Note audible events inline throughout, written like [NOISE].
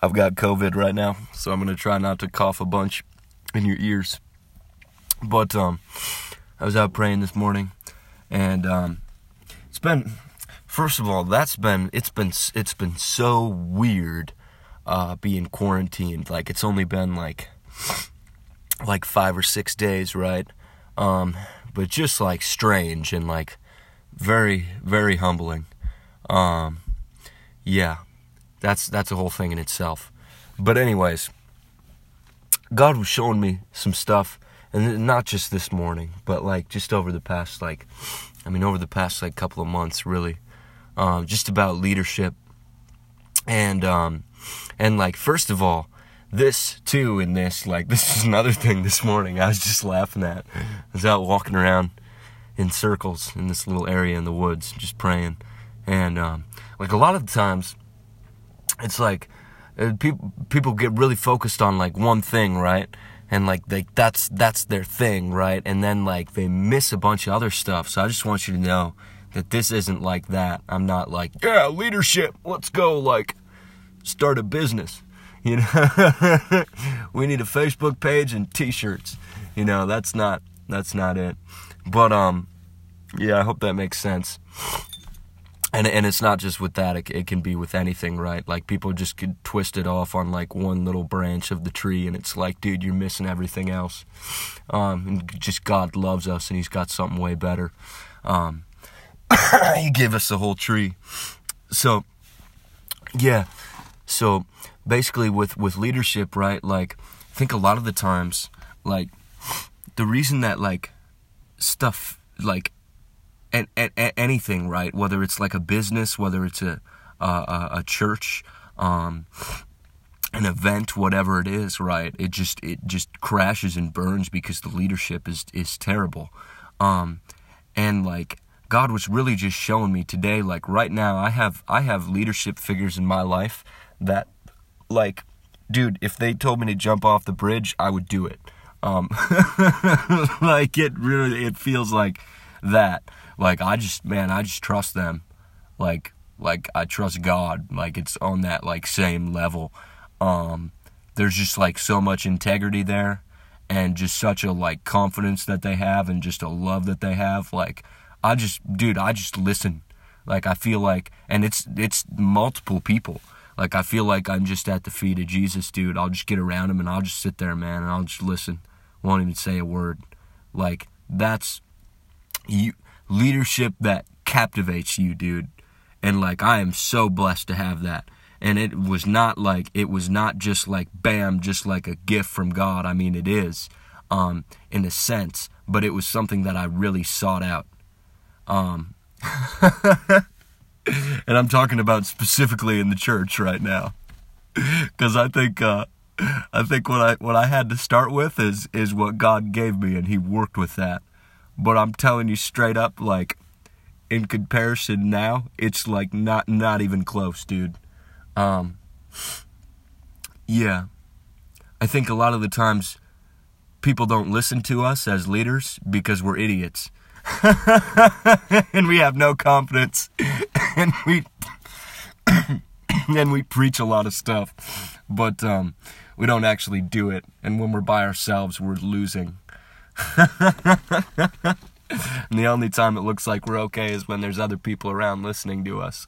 I've got COVID right now, so I'm gonna try not to cough a bunch in your ears. But um, I was out praying this morning, and um, it's been first of all that's been it's been it's been so weird uh, being quarantined. Like it's only been like like five or six days, right? Um, but just like strange and like very very humbling. Um, yeah, that's that's a whole thing in itself. But anyways, God was showing me some stuff, and not just this morning, but like just over the past like, I mean, over the past like couple of months, really, um, just about leadership, and um, and like first of all, this too in this like [LAUGHS] this is another thing this morning I was just laughing at. I was out walking around in circles in this little area in the woods, just praying, and um, like a lot of times, it's like uh, people people get really focused on like one thing, right? And like they that's that's their thing, right? And then like they miss a bunch of other stuff. So I just want you to know that this isn't like that. I'm not like, yeah, leadership, let's go like start a business. [LAUGHS] You know, [LAUGHS] we need a Facebook page and T-shirts. You know, that's not that's not it. But um, yeah, I hope that makes sense and and it's not just with that it, it can be with anything right? Like people just could twist it off on like one little branch of the tree and it's like dude you're missing everything else. Um, and just god loves us and he's got something way better. Um, [COUGHS] he gave us the whole tree. So yeah. So basically with with leadership right like i think a lot of the times like the reason that like stuff like and, and, and, anything, right? Whether it's like a business, whether it's a a, a church, um, an event, whatever it is, right? It just it just crashes and burns because the leadership is is terrible, um, and like God was really just showing me today, like right now, I have I have leadership figures in my life that, like, dude, if they told me to jump off the bridge, I would do it. Um, [LAUGHS] like it really, it feels like that like I just man, I just trust them. Like like I trust God. Like it's on that like same level. Um there's just like so much integrity there and just such a like confidence that they have and just a love that they have. Like I just dude, I just listen. Like I feel like and it's it's multiple people. Like I feel like I'm just at the feet of Jesus, dude. I'll just get around him and I'll just sit there, man, and I'll just listen. Won't even say a word. Like that's you leadership that captivates you, dude. And like I am so blessed to have that. And it was not like it was not just like bam, just like a gift from God. I mean it is, um, in a sense, but it was something that I really sought out. Um [LAUGHS] and I'm talking about specifically in the church right now. [LAUGHS] Cause I think uh I think what I what I had to start with is is what God gave me and he worked with that. But I'm telling you straight up, like, in comparison now, it's like not not even close, dude. Um, yeah, I think a lot of the times people don't listen to us as leaders because we're idiots, [LAUGHS] and we have no confidence, [LAUGHS] and we [COUGHS] and we preach a lot of stuff, but um, we don't actually do it. And when we're by ourselves, we're losing [LAUGHS] and the only time it looks like we're okay is when there's other people around listening to us.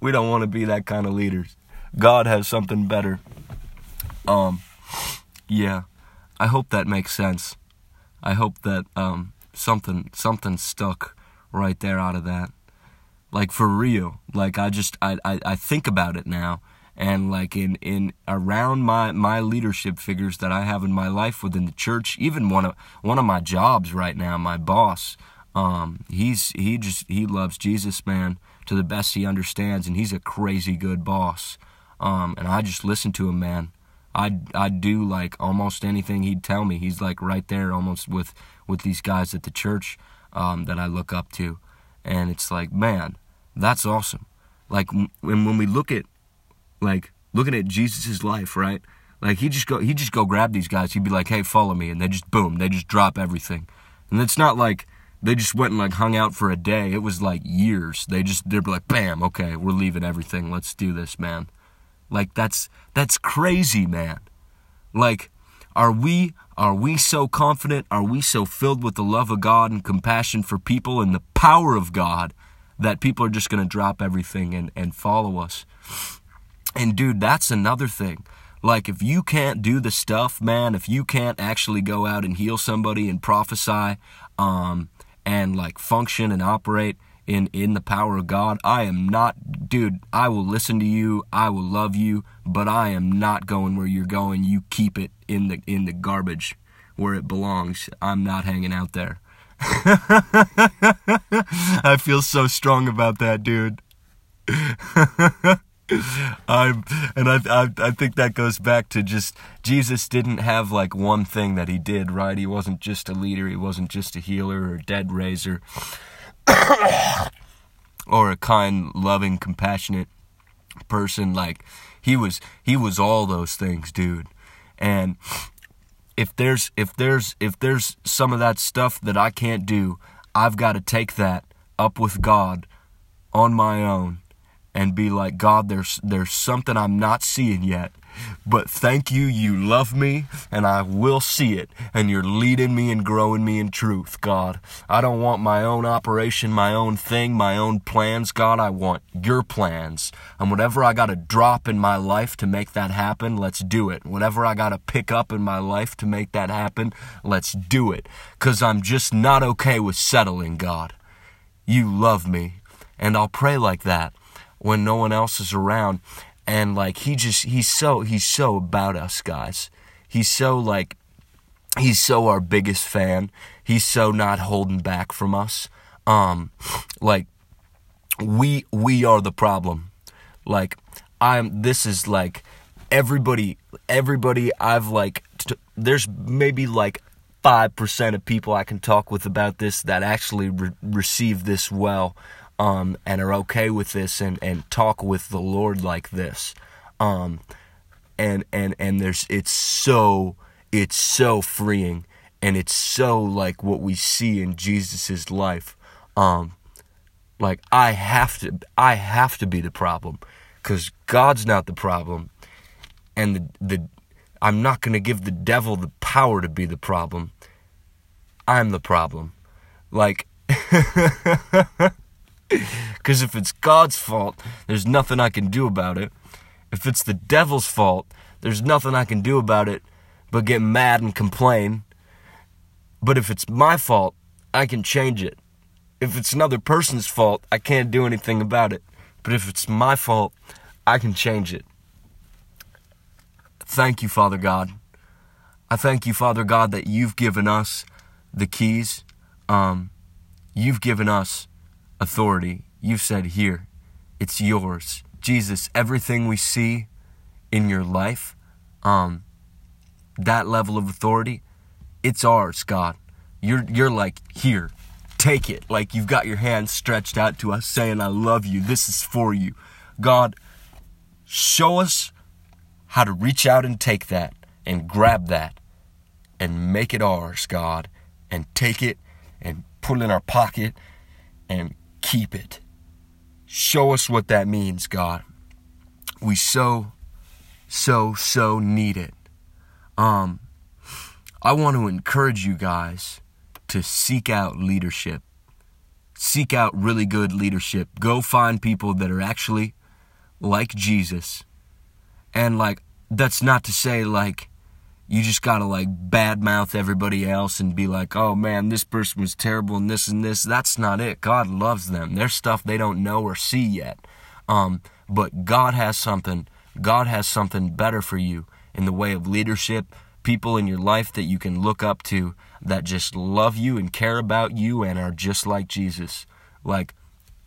We don't want to be that kind of leaders. God has something better. Um, yeah, I hope that makes sense. I hope that um, something something stuck right there out of that. Like for real. Like I just I, I, I think about it now and like in in around my my leadership figures that I have in my life within the church even one of one of my jobs right now my boss um he's he just he loves Jesus man to the best he understands and he's a crazy good boss. Um and I just listen to him man. I I do like almost anything he'd tell me. He's like right there almost with with these guys at the church um that I look up to. And it's like man that's awesome. Like when when we look at like looking at Jesus' life, right? Like he just go he just go grab these guys. He'd be like, "Hey, follow me," and they just boom, they just drop everything. And it's not like they just went and like hung out for a day. It was like years. They just they're like, "Bam, okay, we're leaving everything. Let's do this, man." Like that's that's crazy, man. Like are we are we so confident? Are we so filled with the love of God and compassion for people and the power of God that people are just going to drop everything and, and follow us? And dude, that's another thing. Like, if you can't do the stuff, man, if you can't actually go out and heal somebody and prophesy, um, and like function and operate in in the power of God, I am not, dude. I will listen to you. I will love you, but I am not going where you're going. You keep it in the in the garbage where it belongs. I'm not hanging out there. [LAUGHS] I feel so strong about that, dude. [LAUGHS] [LAUGHS] I'm, and I, I, I think that goes back to just Jesus didn't have like one thing that he did, right? He wasn't just a leader, he wasn't just a healer or a dead raiser, [COUGHS] or a kind, loving, compassionate person. Like he was, he was all those things, dude. And if there's, if there's, if there's some of that stuff that I can't do, I've got to take that up with God on my own and be like, God, there's there's something I'm not seeing yet. But thank you, you love me, and I will see it, and you're leading me and growing me in truth, God. I don't want my own operation, my own thing, my own plans, God. I want your plans. And whatever I got to drop in my life to make that happen, let's do it. Whatever I got to pick up in my life to make that happen, let's do it. Because I'm just not okay with settling, God. You love me. And I'll pray like that when no one else is around. And like he just he's so he's so about us guys. He's so like he's so our biggest fan. He's so not holding back from us. Um like we we are the problem. Like i'm this is like everybody everybody i've like t- there's maybe like 5% of people i can talk with about this that actually re- receive this well um, and are okay with this and, and talk with the Lord like this. Um, and and and there's it's so it's so freeing and it's so like what we see in Jesus's life. Um, like I have to I have to be the problem cuz God's not the problem and the the I'm not going to give the devil the power to be the problem. I'm the problem. Like [LAUGHS] [LAUGHS] Because if it's God's fault, there's nothing I can do about it. If it's the devil's fault, there's nothing I can do about it but get mad and complain. But if it's my fault, I can change it. If it's another person's fault, I can't do anything about it. But if it's my fault, I can change it. Thank you, Father God. I thank you, Father God, that you've given us the keys. Um, you've given us authority. You've said, Here, it's yours. Jesus, everything we see in your life, um, that level of authority, it's ours, God. You're you're like, here, take it. Like you've got your hand stretched out to us saying, I love you. This is for you. God, show us how to reach out and take that and grab that and make it ours, God, and take it and put it in our pocket and keep it. Show us what that means, God. We so, so, so need it. Um, I want to encourage you guys to seek out leadership. Seek out really good leadership. Go find people that are actually like Jesus. And like, that's not to say like, you just gotta like badmouth everybody else and be like, oh man, this person was terrible and this and this. That's not it. God loves them. There's stuff they don't know or see yet. Um, but God has something, God has something better for you in the way of leadership, people in your life that you can look up to that just love you and care about you and are just like Jesus. Like,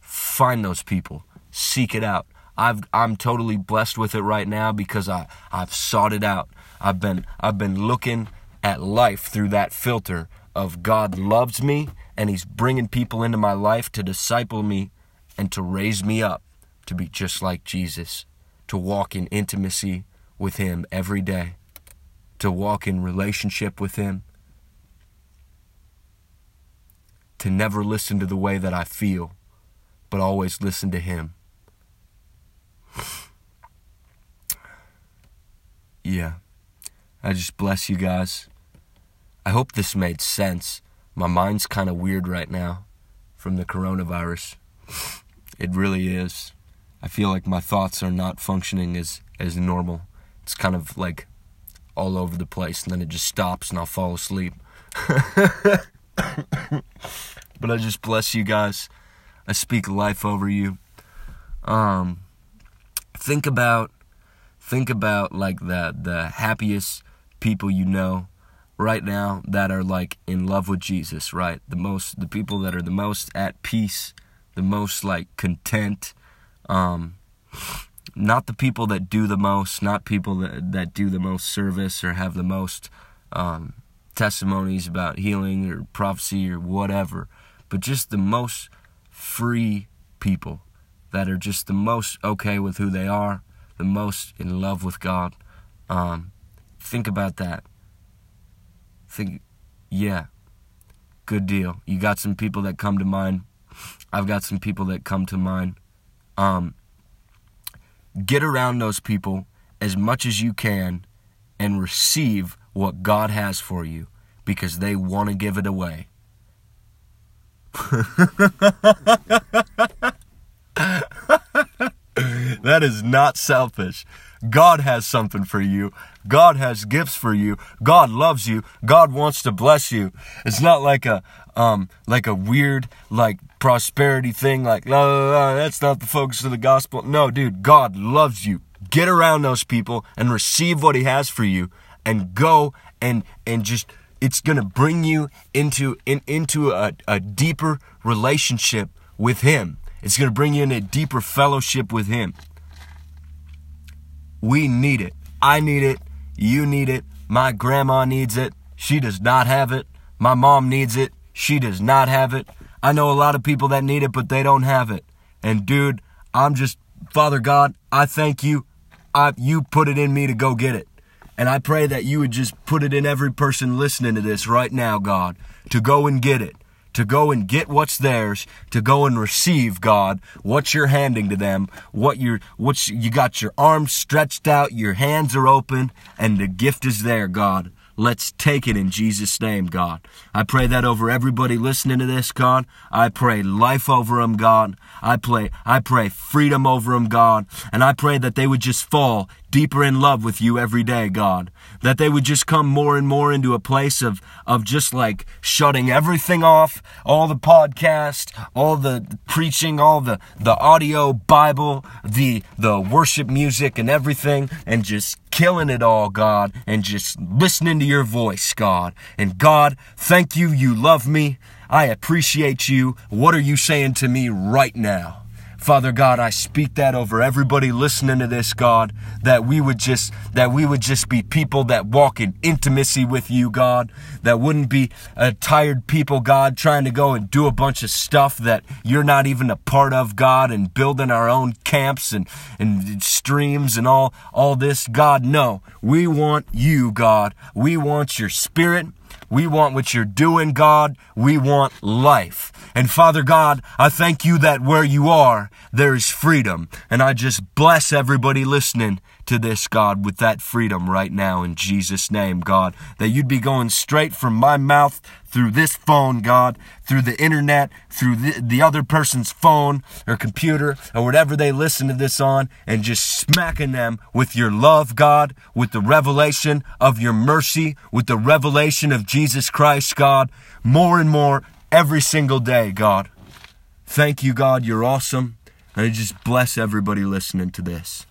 find those people, seek it out. I've, I'm totally blessed with it right now because I, I've sought it out. I've been I've been looking at life through that filter of God loves me and he's bringing people into my life to disciple me and to raise me up to be just like Jesus, to walk in intimacy with him every day, to walk in relationship with him, to never listen to the way that I feel, but always listen to him. [SIGHS] yeah, I just bless you guys. I hope this made sense. My mind's kind of weird right now from the coronavirus. It really is. I feel like my thoughts are not functioning as, as normal. It's kind of like all over the place, and then it just stops and I'll fall asleep. [LAUGHS] but I just bless you guys. I speak life over you. Um, think about, think about like the the happiest people you know right now that are like in love with Jesus, right? The most, the people that are the most at peace, the most like content. Um, not the people that do the most, not people that, that do the most service or have the most um, testimonies about healing or prophecy or whatever, but just the most free people that are just the most okay with who they are, the most in love with God. Um, think about that. Think, yeah, good deal. You got some people that come to mind. I've got some people that come to mind. Um, get around those people as much as you can and receive what God has for you because they want to give it away. [LAUGHS] that is not selfish. God has something for you. God has gifts for you. God loves you. God wants to bless you. It's not like a um like a weird like prosperity thing like no, no, no, that's not the focus of the gospel. No, dude, God loves you. Get around those people and receive what he has for you and go and and just it's going to bring you into in, into a, a deeper relationship with him. It's going to bring you in a deeper fellowship with him. We need it. I need it. You need it. My grandma needs it. She does not have it. My mom needs it. She does not have it. I know a lot of people that need it, but they don't have it. And dude, I'm just, Father God, I thank you. I, you put it in me to go get it. And I pray that you would just put it in every person listening to this right now, God, to go and get it to go and get what's theirs, to go and receive, God, what you're handing to them, what you're, what you got your arms stretched out, your hands are open, and the gift is there, God. Let's take it in Jesus' name, God. I pray that over everybody listening to this, God. I pray life over them, God. I pray, I pray freedom over them, God. And I pray that they would just fall deeper in love with you every day, God. That they would just come more and more into a place of, of just like shutting everything off, all the podcast, all the preaching, all the, the audio Bible, the, the worship music and everything, and just killing it all, God, and just listening to your voice, God. And God, thank you, you love me. I appreciate you. What are you saying to me right now? Father God, I speak that over everybody listening to this, God, that we would just, that we would just be people that walk in intimacy with you, God, that wouldn't be a tired people, God, trying to go and do a bunch of stuff that you're not even a part of, God, and building our own camps and, and streams and all, all this. God, no, we want you, God. We want your spirit. We want what you're doing, God. We want life. And Father God, I thank you that where you are, there is freedom. And I just bless everybody listening to this, God, with that freedom right now in Jesus' name, God. That you'd be going straight from my mouth through this phone, God, through the internet, through the, the other person's phone or computer or whatever they listen to this on, and just smacking them with your love, God, with the revelation of your mercy, with the revelation of Jesus Christ, God, more and more every single day, God. Thank you, God. You're awesome. And I just bless everybody listening to this.